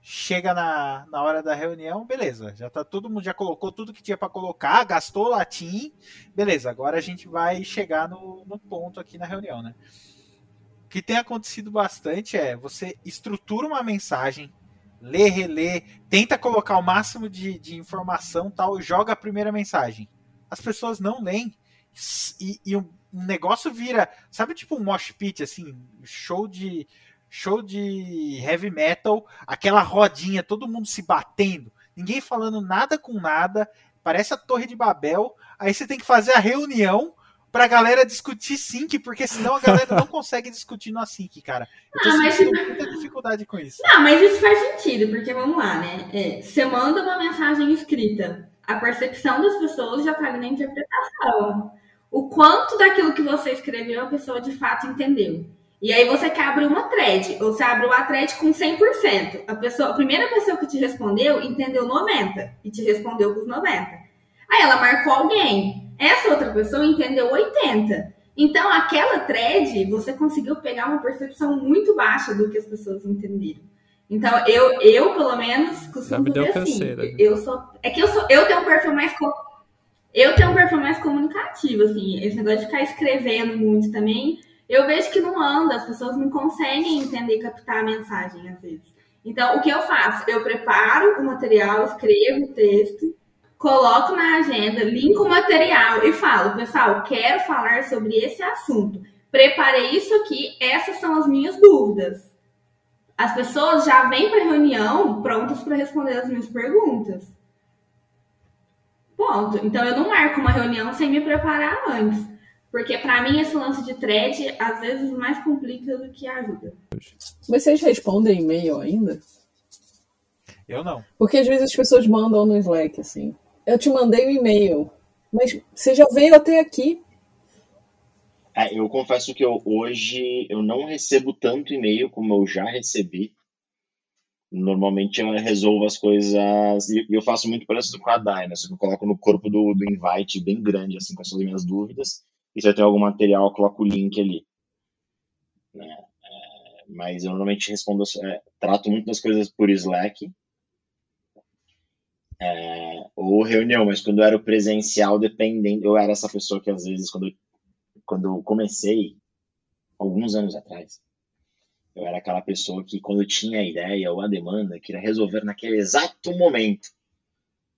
chega na, na hora da reunião, beleza, já tá todo mundo já colocou tudo que tinha para colocar, gastou latim, beleza, agora a gente vai chegar no, no ponto aqui na reunião, né? O que tem acontecido bastante é você estrutura uma mensagem lê, relê, tenta colocar o máximo de, de informação tal, joga a primeira mensagem. As pessoas não leem e, e um negócio vira, sabe tipo um mosh pit, assim, show de show de heavy metal, aquela rodinha, todo mundo se batendo, ninguém falando nada com nada, parece a Torre de Babel. Aí você tem que fazer a reunião pra galera discutir sync, porque senão a galera não consegue discutir no sync, cara. Eu tô ah, mas... muita dificuldade com isso. Não, mas isso faz sentido, porque vamos lá, né? É, você manda uma mensagem escrita, a percepção das pessoas já tá na interpretação. o quanto daquilo que você escreveu a pessoa de fato entendeu. E aí você quer abrir uma thread, ou você abre uma thread com 100%. A, pessoa, a primeira pessoa que te respondeu entendeu 90% e te respondeu com os 90%. Aí ela marcou alguém. Essa outra pessoa entendeu 80%. Então, aquela thread, você conseguiu pegar uma percepção muito baixa do que as pessoas entenderam. Então, eu, eu pelo menos, costumo dizer assim. Canseira. Eu sou, é que eu, sou, eu tenho um perfil mais... Eu tenho um perfil mais comunicativo, assim. Esse negócio de ficar escrevendo muito também eu vejo que não anda, as pessoas não conseguem entender e captar a mensagem às vezes. Então, o que eu faço? Eu preparo o material, escrevo o texto, coloco na agenda, linko o material e falo, pessoal, quero falar sobre esse assunto. Preparei isso aqui, essas são as minhas dúvidas. As pessoas já vêm para a reunião prontas para responder as minhas perguntas. Ponto. Então eu não marco uma reunião sem me preparar antes. Porque para mim esse lance de thread às vezes mais complica do que ajuda. Mas vocês respondem e-mail ainda? Eu não. Porque às vezes as pessoas mandam no Slack assim. Eu te mandei um e-mail, mas você já veio até aqui. É, eu confesso que eu, hoje eu não recebo tanto e-mail como eu já recebi. Normalmente eu resolvo as coisas. E eu faço muito parecido com a Dai, né? Só que eu coloco no corpo do, do invite bem grande, assim, com as minhas dúvidas. E se eu tenho algum material, eu coloco o link ali. Né? É, mas eu normalmente respondo, é, trato muito das coisas por Slack. É, ou reunião, mas quando eu era presencial, dependendo, eu era essa pessoa que às vezes, quando eu, quando eu comecei, alguns anos atrás, eu era aquela pessoa que quando tinha a ideia ou a demanda, queria resolver naquele exato momento.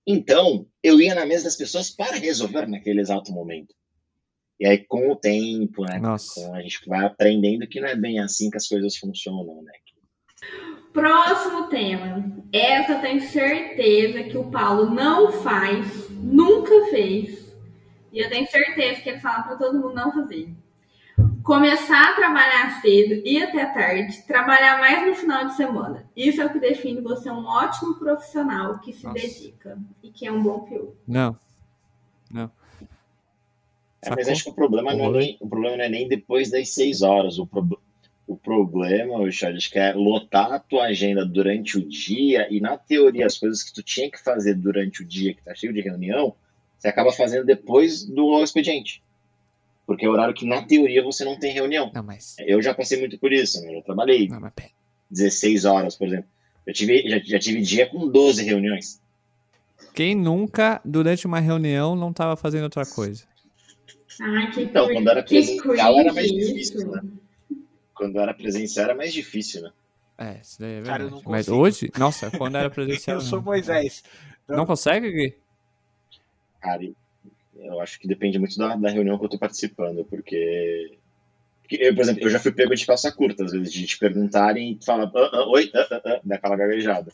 Então, eu ia na mesa das pessoas para resolver naquele exato momento. E aí, com o tempo, né? Com, a gente vai aprendendo que não é bem assim que as coisas funcionam, né? Próximo tema. Essa eu tenho certeza que o Paulo não faz, nunca fez. E eu tenho certeza que ele fala para todo mundo não fazer. Começar a trabalhar cedo e até tarde, trabalhar mais no final de semana. Isso é o que define você um ótimo profissional que se Nossa. dedica e que é um bom pior. Não. Não. É, mas acho que o problema, não é nem, o problema não é nem depois das seis horas. O, pro, o problema, Charles, que é lotar a tua agenda durante o dia e, na teoria, as coisas que tu tinha que fazer durante o dia, que tá cheio de reunião, você acaba fazendo depois do expediente. Porque é o horário que, na teoria, você não tem reunião. Não, mas... Eu já passei muito por isso, né? Eu trabalhei não, mas... 16 horas, por exemplo. Eu tive, já, já tive dia com 12 reuniões. Quem nunca, durante uma reunião, não estava fazendo outra coisa? Ai, que então, quando era presencial era mais difícil, né? Quando era presencial era mais difícil, né? É, isso daí é verdade. Cara, Mas hoje, nossa, quando era presencial. eu sou Moisés. Não, não consegue, Gui? Cara, eu acho que depende muito da, da reunião que eu tô participando, porque. eu, por exemplo, eu já fui pego de calça curta, às vezes, de te perguntarem e falar, ah, ah, oi, ah, ah, ah, daquela gaguejada.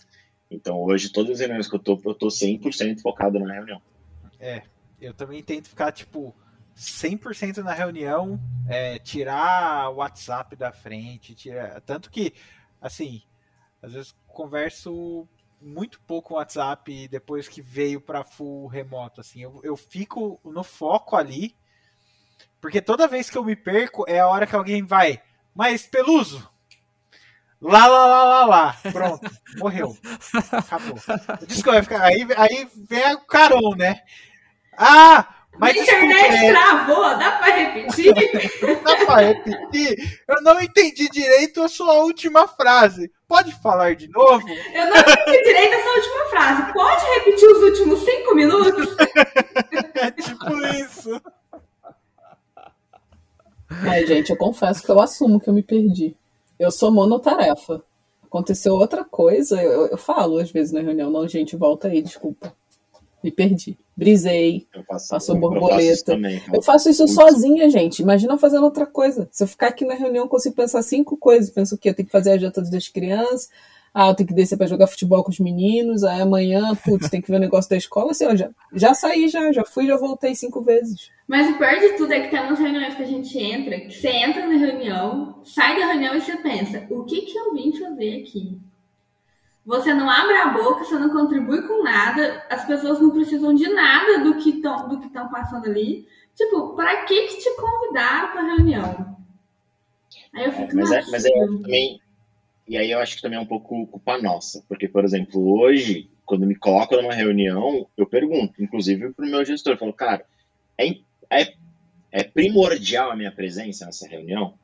Então, hoje, todas as reuniões que eu tô, eu tô 100% focado na reunião. É, eu também tento ficar, tipo, 100% na reunião, é, tirar o WhatsApp da frente, tirar, tanto que, assim, às vezes converso muito pouco o WhatsApp depois que veio para full remoto, assim, eu, eu fico no foco ali, porque toda vez que eu me perco é a hora que alguém vai, mas Peluso, Lá, lá, lá, lá, lá. Pronto. Morreu. Acabou. Desculpa, aí, aí vem o carão, né? Ah, mas a internet é... travou, dá pra repetir? dá pra repetir? Eu não entendi direito a sua última frase. Pode falar de novo? Eu não entendi direito essa última frase. Pode repetir os últimos cinco minutos? é tipo isso. É, gente, eu confesso que eu assumo que eu me perdi. Eu sou monotarefa. Aconteceu outra coisa, eu, eu falo às vezes na reunião, não, gente, volta aí, desculpa. Me perdi. Brisei. passou borboleta. Eu faço, também, eu faço isso sozinha, gente. Imagina fazendo outra coisa. Se eu ficar aqui na reunião, consigo pensar cinco coisas. Penso o quê? Eu tenho que fazer a janta das crianças. Ah, eu tenho que descer para jogar futebol com os meninos. Aí amanhã, putz, tem que ver o negócio da escola. Assim, ó, já, já saí, já. Já fui, já voltei cinco vezes. Mas o pior de tudo é que tem umas reuniões que a gente entra, que você entra na reunião, sai da reunião e você pensa, o que que eu vim fazer aqui? Você não abre a boca, você não contribui com nada, as pessoas não precisam de nada do que estão do que estão passando ali, Tipo, pra que que te convidaram pra reunião? Aí eu fico, mas, não é, mas é também. E aí eu acho que também é um pouco culpa nossa. Porque, por exemplo, hoje, quando me coloco numa reunião, eu pergunto, inclusive pro meu gestor, eu falo, cara, é, é, é primordial a minha presença nessa reunião?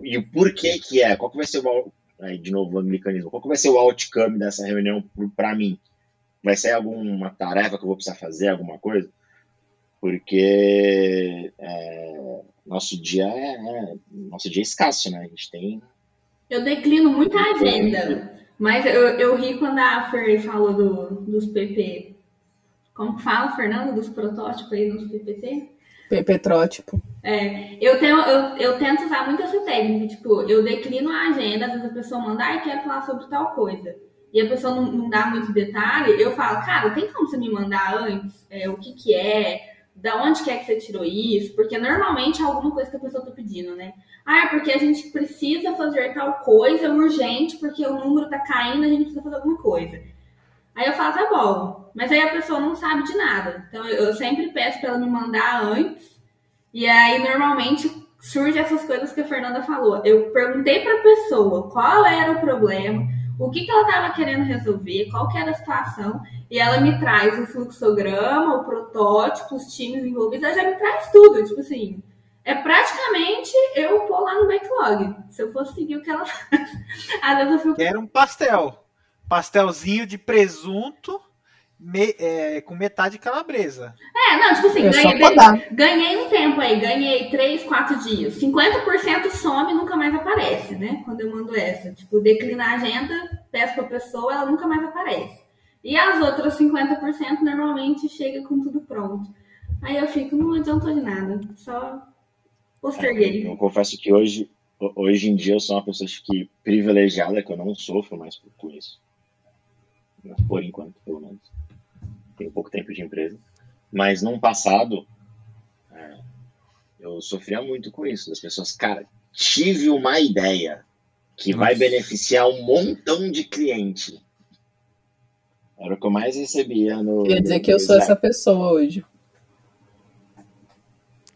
E o porquê que é? Qual que vai ser o. Aí, de novo, o anglicanismo. Qual que vai ser o outcome dessa reunião para mim? Vai ser alguma tarefa que eu vou precisar fazer, alguma coisa? Porque é, nosso dia é, é, nosso dia é escasso, né? A gente tem. Eu declino muita agenda, mas eu, eu ri quando a Fer falou do, dos PP. Como que fala, Fernando, dos protótipos aí nos PPT? Petrótipo. É, eu, tenho, eu, eu tento usar muito essa técnica, tipo, eu declino a agenda, às vezes a pessoa manda, ah, quero falar sobre tal coisa. E a pessoa não, não dá muito detalhe, eu falo, cara, tem como você me mandar antes é, o que que é, da onde que é que você tirou isso? Porque normalmente é alguma coisa que a pessoa tá pedindo, né? Ah, é porque a gente precisa fazer tal coisa urgente, porque o número tá caindo, a gente precisa fazer alguma coisa. Aí eu falo, tá bom. Mas aí a pessoa não sabe de nada. Então eu sempre peço para ela me mandar antes. E aí normalmente surge essas coisas que a Fernanda falou. Eu perguntei para a pessoa qual era o problema, o que, que ela estava querendo resolver, qual que era a situação, e ela me traz o fluxograma, o protótipo, os times envolvidos, ela já me traz tudo, tipo assim. É praticamente eu pôr lá no backlog. Se eu fosse seguir o que ela faz. Às vezes eu fico. Quero um pastel. Pastelzinho de presunto me, é, com metade calabresa. É, não, tipo assim, É ganhei, ganhei um tempo aí, ganhei 3, 4 dias. 50% some e nunca mais aparece, né? Quando eu mando essa. Tipo, declinar a agenda, peço pra pessoa, ela nunca mais aparece. E as outras 50% normalmente chega com tudo pronto. Aí eu fico, não adiantou de nada, só posterguei. Eu confesso que hoje, hoje em dia eu sou uma pessoa acho que privilegiada, que eu não sofro mais por- com isso. Por enquanto, pelo menos. Tenho pouco tempo de empresa. Mas num passado, é, eu sofria muito com isso. Das pessoas, cara, tive uma ideia que vai Nossa. beneficiar um montão de cliente. Era o que eu mais recebia no. Queria dizer no- que eu sou essa pessoa hoje.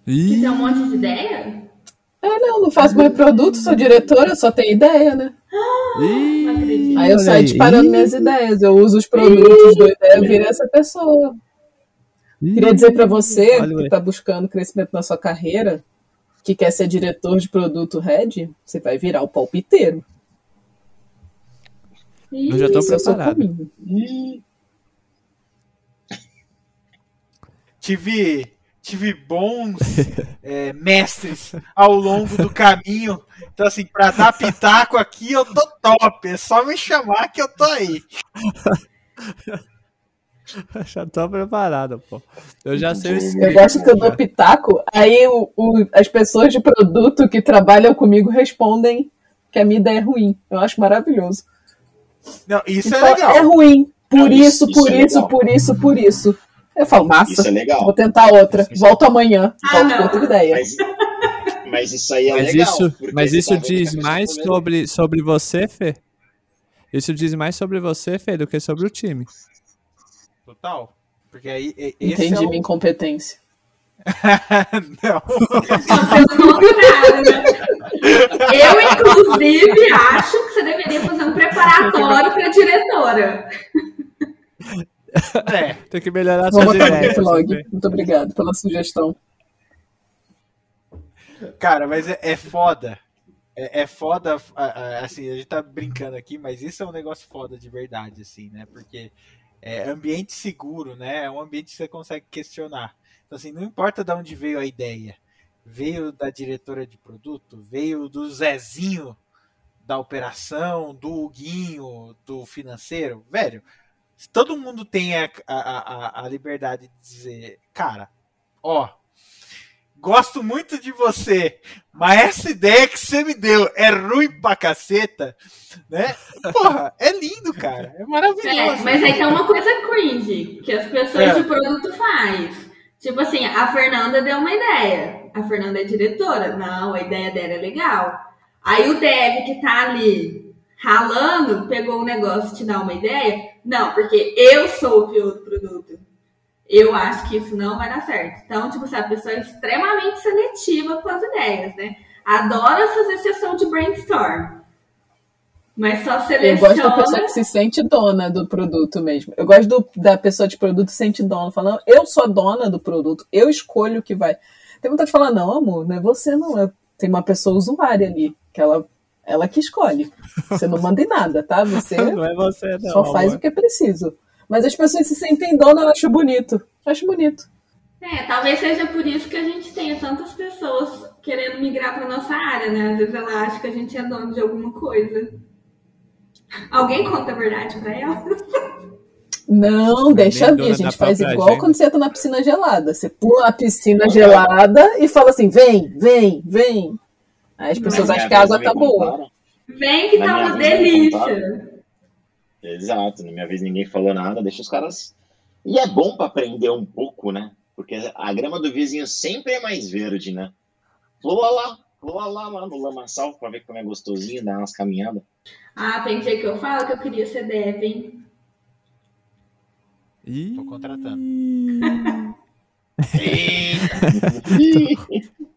Que Ih, tem um monte de ideia? É, não, não faço mais produto, sou diretora, só tenho ideia, né? ih, Não acredito. Aí eu saio disparando minhas ideias, eu uso os produtos do ideia, eu virei essa pessoa. Ih, Queria dizer pra você Olha, que tá buscando crescimento na sua carreira, que quer ser diretor de produto head, você vai virar o palpiteiro. Eu já tô Esse é preparado. Tive, tive bons é, mestres ao longo do caminho. Então, assim, pra dar pitaco aqui, eu tô top. É só me chamar que eu tô aí. já tô preparado, pô. Eu já sei o Eu gosto que eu dou pitaco, aí o- o- as pessoas de produto que trabalham comigo respondem que a minha ideia é ruim. Eu acho maravilhoso. Não, isso E é legal. É ruim, por Não, isso, isso- por isso é isso, por isso, por isso. Eu falo, massa, Isso é legal. vou tentar outra. Isso- Volto amanhã, Ah, volto não. com outra ideia. Mas, mas isso aí é Mas legal. isso, mas isso tá diz mais vendo- sobre, sobre você, Fê? Isso diz mais sobre você, Fê, do que sobre o time. Total. Porque aí, e- esse Entendi é o... minha incompetência. Não. Eu, inclusive, acho que você deveria fazer um preparatório para diretora. É, Tem que melhorar Vou suas ideias. Muito obrigado pela sugestão. cara, mas é, é foda. É, é foda, assim, a gente tá brincando aqui, mas isso é um negócio foda de verdade, assim, né? Porque é ambiente seguro, né? É um ambiente que você consegue questionar. Então, assim, não importa de onde veio a ideia. Veio da diretora de produto, veio do Zezinho da operação, do Huguinho, do financeiro. Velho, se todo mundo tem a, a, a, a liberdade de dizer, cara, ó, gosto muito de você, mas essa ideia que você me deu é ruim pra caceta, né? Porra, é lindo, cara. É maravilhoso. É, mas aí tem uma coisa cringe que as pessoas É. de produto faz. Tipo assim, a Fernanda deu uma ideia. A Fernanda é diretora. Não, a ideia dela é legal. Aí o dev que tá ali ralando, pegou o negócio e te dá uma ideia. Não, porque eu sou o pior do produto. Eu acho que isso não vai dar certo. Então, tipo, se a pessoa é extremamente seletiva com as ideias, né? Adora fazer sessão de brainstorm. Mas só seleciona... Eu gosto da pessoa que se sente dona do produto mesmo. Eu gosto do, da pessoa de produto que se sente dona, falando, eu sou dona do produto, eu escolho o que vai. Tem vontade de falar, não, amor, não é você, não. É... Tem uma pessoa usuária ali, que ela, ela que escolhe. Você não manda em nada, tá? Você, não é você, não, só faz amor. o que é preciso. Mas as pessoas se sentem dona, eu acho bonito. Eu acho bonito. É, talvez seja por isso que a gente tenha tantas pessoas querendo migrar para nossa área, né? Às vezes ela acha que a gente é dono de alguma coisa. Alguém conta a verdade para ela? Não, deixa vir. A gente faz igual agenda. quando você entra na piscina gelada. Você pula na piscina gelada e fala assim: vem, vem, vem. As pessoas Na acham que a água tá boa. contaram. Vem que Na tá uma me delícia. Exato, na minha vez ninguém falou nada, deixa os caras. E é bom pra aprender um pouco, né? Porque a grama do vizinho sempre é mais verde, né? Voa lá, voa lá, lá no lamaçal pra ver como é gostosinho, dar umas caminhadas. Ah, tem dia que eu falo que eu queria ser dev, hein? Ih, Tô contratando.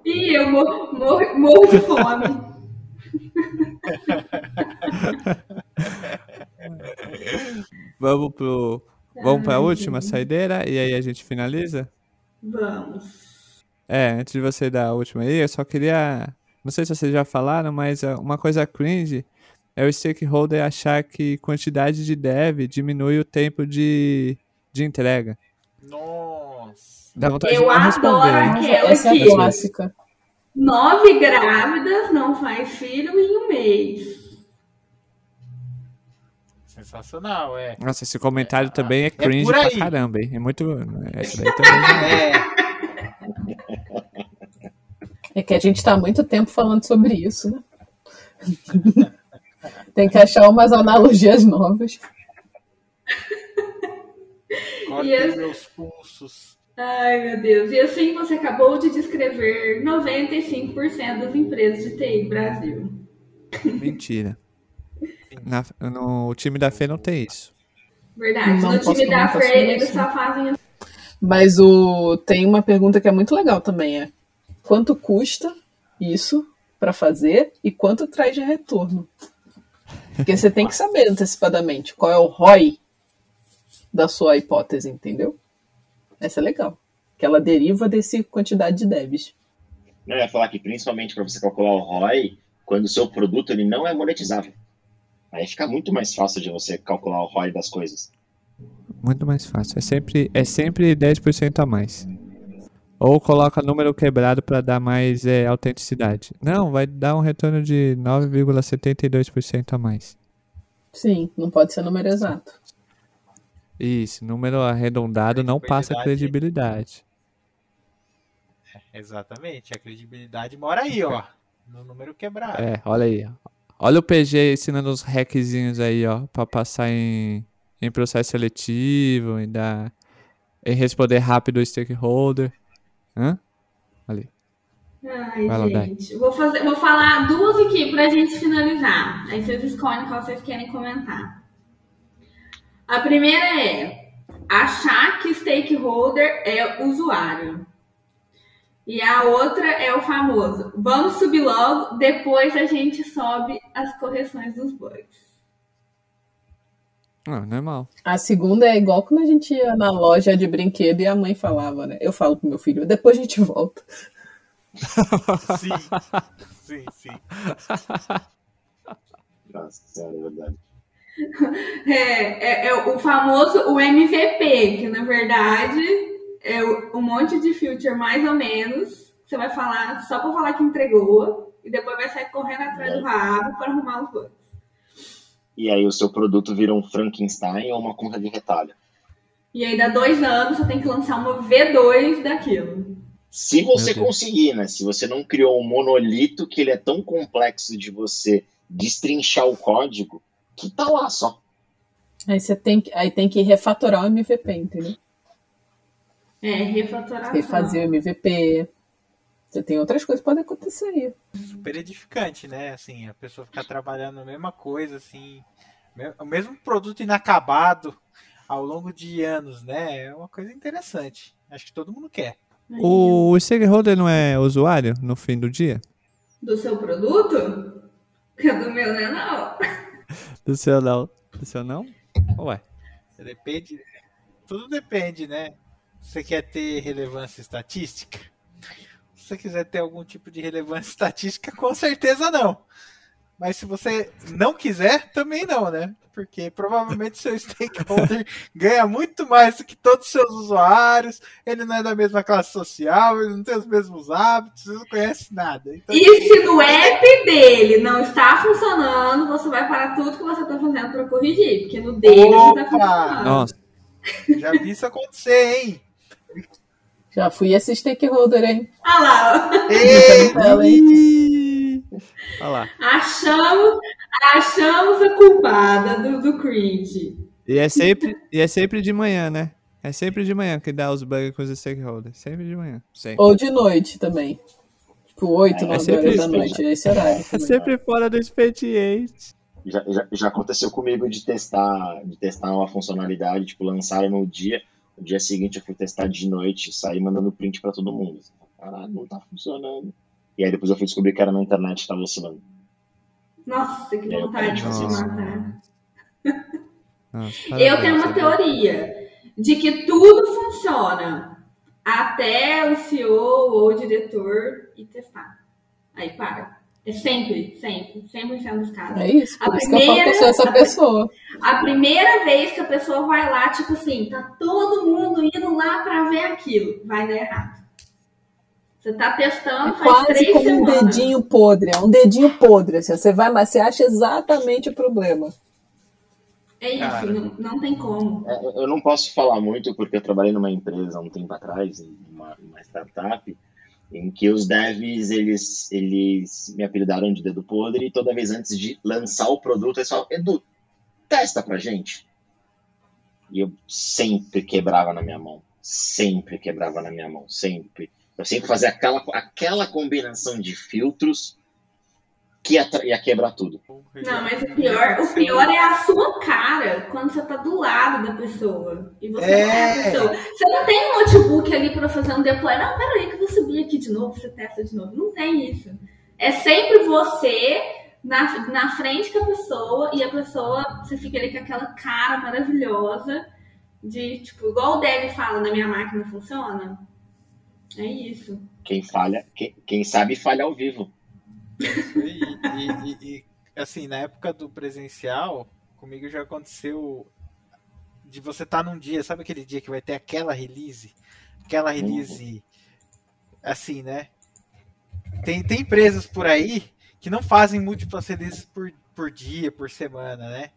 Ih, eu morro, morro, morro de fome. Vamos pro. Vamos pra Ai, última saideira e aí a gente finaliza? Vamos. É, antes de você dar a última aí, eu só queria. Não sei se vocês já falaram, mas é, uma coisa cringe é o stakeholder achar que quantidade de dev diminui o tempo de, de entrega. Nossa. Dá vontade Eu de adoro Aquela essa é que- clássica. Nove grávidas não faz filho em um mês. Sensacional, é. Nossa, esse comentário também é por cringe pra aí. caramba, hein? É muito. Esse daí também. É, É que a gente tá há muito tempo falando sobre isso, né? Tem que achar umas analogias novas. Corta Yes. meus pulsos. Ai, meu Deus. E assim você acabou de descrever 95% das empresas de TI Brasil. Mentira. Na- no time da Fê não tem isso. Verdade. Não no time da Frey, eles isso. só fazem Mas o tem uma pergunta que é muito legal também, é quanto custa isso para fazer e quanto traz de retorno? Porque você tem que saber antecipadamente qual é o ROI da sua hipótese, entendeu? Essa é legal. Que ela deriva desse quantidade de devs. Não, eu ia falar que principalmente para você calcular o ROI, quando o seu produto ele não é monetizável. Aí fica muito mais fácil de você calcular o ROI das coisas. Muito mais fácil. É sempre, é sempre 10% a mais. Ou coloca número quebrado para dar mais é, autenticidade. Não, vai dar um retorno de 9,72% a mais. Sim, não pode ser número exato. Isso, número arredondado não passa credibilidade. Exatamente. A credibilidade mora aí, ó. No número quebrado. É, olha aí. ó. Olha o PG ensinando os hackzinhos aí, ó, para passar em, em processo seletivo, em dar em responder rápido o stakeholder. Hã? Ali. Ai, Vai lá, gente. Vou, fazer, vou falar duas aqui pra gente finalizar. Aí vocês escolhem qual vocês querem comentar. A primeira é achar que stakeholder é usuário. E a outra é o famoso. Vamos subir logo, depois a gente sobe as correções dos bugs. Ah, normal. A segunda é igual quando a gente ia na loja de brinquedo e a mãe falava, né? Eu falo pro meu filho, depois a gente volta. Sim. Sim, sim. Nossa senhora, é verdade. É, é, é o famoso o MVP, que na verdade é um monte de feature mais ou menos. Você vai falar só pra falar que entregou e depois vai sair correndo atrás do rabo para arrumar os bugs. E aí o seu produto vira um Frankenstein ou uma conta de retalho. E aí dá dois anos, você tem que lançar uma V2 daquilo. Se você conseguir, né? Se você não criou um monolito que ele é tão complexo de você destrinchar o código, que tá lá só. Aí você tem que, aí tem que refatorar o MVP, entendeu? É, refatoração. Refazer o MVP. Você tem outras coisas que podem acontecer aí. Super edificante, né? Assim, a pessoa ficar trabalhando a mesma coisa, assim. O mesmo produto inacabado. ao longo de anos, né? É uma coisa interessante. Acho que todo mundo quer. O stakeholder não é usuário no fim do dia? Do seu produto? Porque do meu não é não. Do seu não. Do seu não? Ué. Depende. Tudo depende, né? Você quer ter relevância estatística? Se você quiser ter algum tipo de relevância estatística, com certeza não. Mas se você não quiser, também não, né? Porque provavelmente seu stakeholder ganha muito mais do que todos os seus usuários, ele não é da mesma classe social, ele não tem os mesmos hábitos, ele não conhece nada. Então, E se no app dele não está funcionando, você vai parar tudo que você está fazendo para corrigir. Porque no dele não está Opa! funcionando. Nossa. já vi isso acontecer, hein? Já fui esse stakeholder, hein? Ah lá, ó. Ei, Olha lá. achamos, achamos a culpada do, do cringe. E é sempre, e é sempre de manhã, né? É sempre de manhã que dá os bugs com os stakeholders. Sempre de manhã. Sempre. Ou de noite também. Tipo, 8, É, 9 sempre horas da noite. É esse horário. É sempre fora do expediente. Já, já, já aconteceu comigo de testar, de testar uma funcionalidade, tipo, lançaram no dia, no dia seguinte eu fui testar de noite, saí mandando print pra todo mundo. Caralho, não tá funcionando. E aí depois eu fui descobrir que era na internet que tava oscilando. Nossa, que vontade de se matar. Nossa, Eu tenho uma teoria de que tudo funciona até o CEO ou o diretor ir testar. Aí para. É sempre, sempre, 100% dos casos. É isso. Por A isso que eu falo que eu sou essa primeira- pessoa. A primeira vez que a pessoa vai lá, tipo assim, tá todo mundo indo lá pra ver aquilo, vai dar errado. Você tá É testando faz quase três como um semanas. dedinho podre. É um dedinho podre. Assim, você vai, mas você acha exatamente o problema. É isso, Cara. não, não tem como. É, eu- não posso falar muito porque eu trabalhei numa empresa há um tempo atrás, em uma, uma startup, em que os devs eles, eles me apelidaram de dedo podre e toda vez antes de lançar o produto eles falavam, Edu, testa pra gente. E eu sempre quebrava na minha mão. Sempre quebrava na minha mão. Sempre. Eu sempre fazia aquela, aquela combinação de filtros que ia, ia quebrar tudo. Não, mas o pior, o pior é a sua cara quando você tá do lado da pessoa. E você É. não é a pessoa. Você não tem um notebook ali pra fazer um deploy. Não, peraí, que eu vou subir aqui de novo, você testa de novo. Não tem isso. É sempre você na, na frente com a pessoa e a pessoa, você fica ali com aquela cara maravilhosa de, tipo, igual o Dev fala, na minha máquina funciona. É isso. Quem falha, quem, quem sabe falha ao vivo. Isso aí. E, e- e, assim, na época do presencial, comigo já aconteceu de você estar num dia, sabe aquele dia que vai ter aquela release? Aquela release assim, né? Tem, tem empresas por aí que não fazem múltiplas releases por, por dia, por semana, né?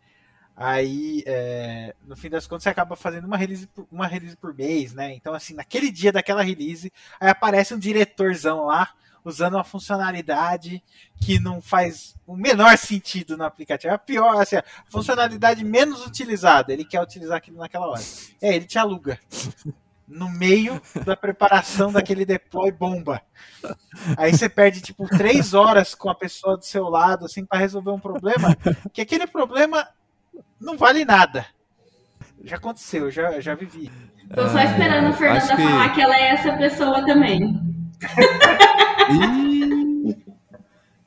Aí, é, no fim das contas, você acaba fazendo uma release, por, uma release por mês, né? Então, assim, naquele dia daquela release, aí aparece um diretorzão lá, usando uma funcionalidade que não faz o menor sentido no aplicativo. É a pior, assim, a funcionalidade menos utilizada. Ele quer utilizar aquilo naquela hora. É, ele te aluga. No meio da preparação daquele deploy bomba. Aí você perde, tipo, três horas com a pessoa do seu lado, assim, para resolver um problema, que aquele problema não vale nada. Já aconteceu, já, já vivi. Tô só esperando a Fernanda que- falar que ela é essa pessoa também.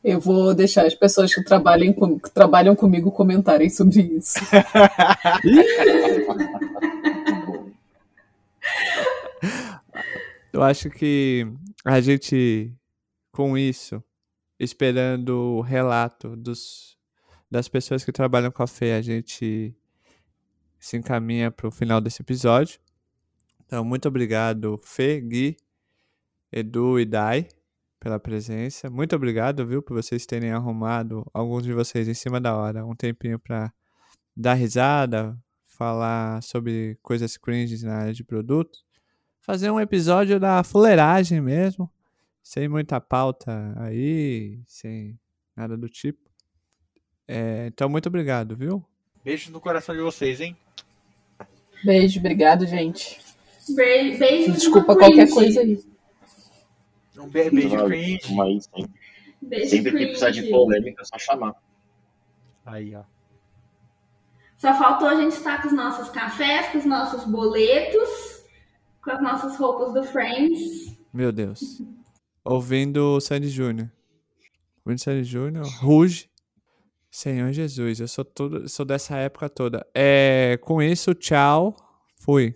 Eu vou deixar as pessoas que trabalham, com- que trabalham comigo comentarem sobre isso. eu acho que a gente, com isso, esperando o relato dos, das pessoas que trabalham com a Fê, a gente se encaminha para o final desse episódio. Então, muito obrigado, Fê, Gui, Edu e Dai, pela presença. Muito obrigado, viu, por vocês terem arrumado, alguns de vocês em cima da hora, um tempinho para dar risada, falar sobre coisas cringes na área de produto. Fazer um episódio da fuleiragem mesmo, sem muita pauta aí, sem nada do tipo. É, então, muito obrigado, viu? Beijo no coração de vocês, hein? Beijo, obrigado, gente. Be beijo Desculpa qualquer cringe. coisa aí. Um beijo, não, cringe. Beijo Sempre cringe. que precisar de polêmica, é só chamar. Aí, ó. Só faltou a gente estar com os nossos cafés, com os nossos boletos, com as nossas roupas do Friends. Meu Deus. Ouvindo o Sandy Júnior. Ouvindo Sandy Júnior, Ruge. Senhor Jesus, eu sou, todo, sou dessa época toda. É, com isso, tchau. Fui.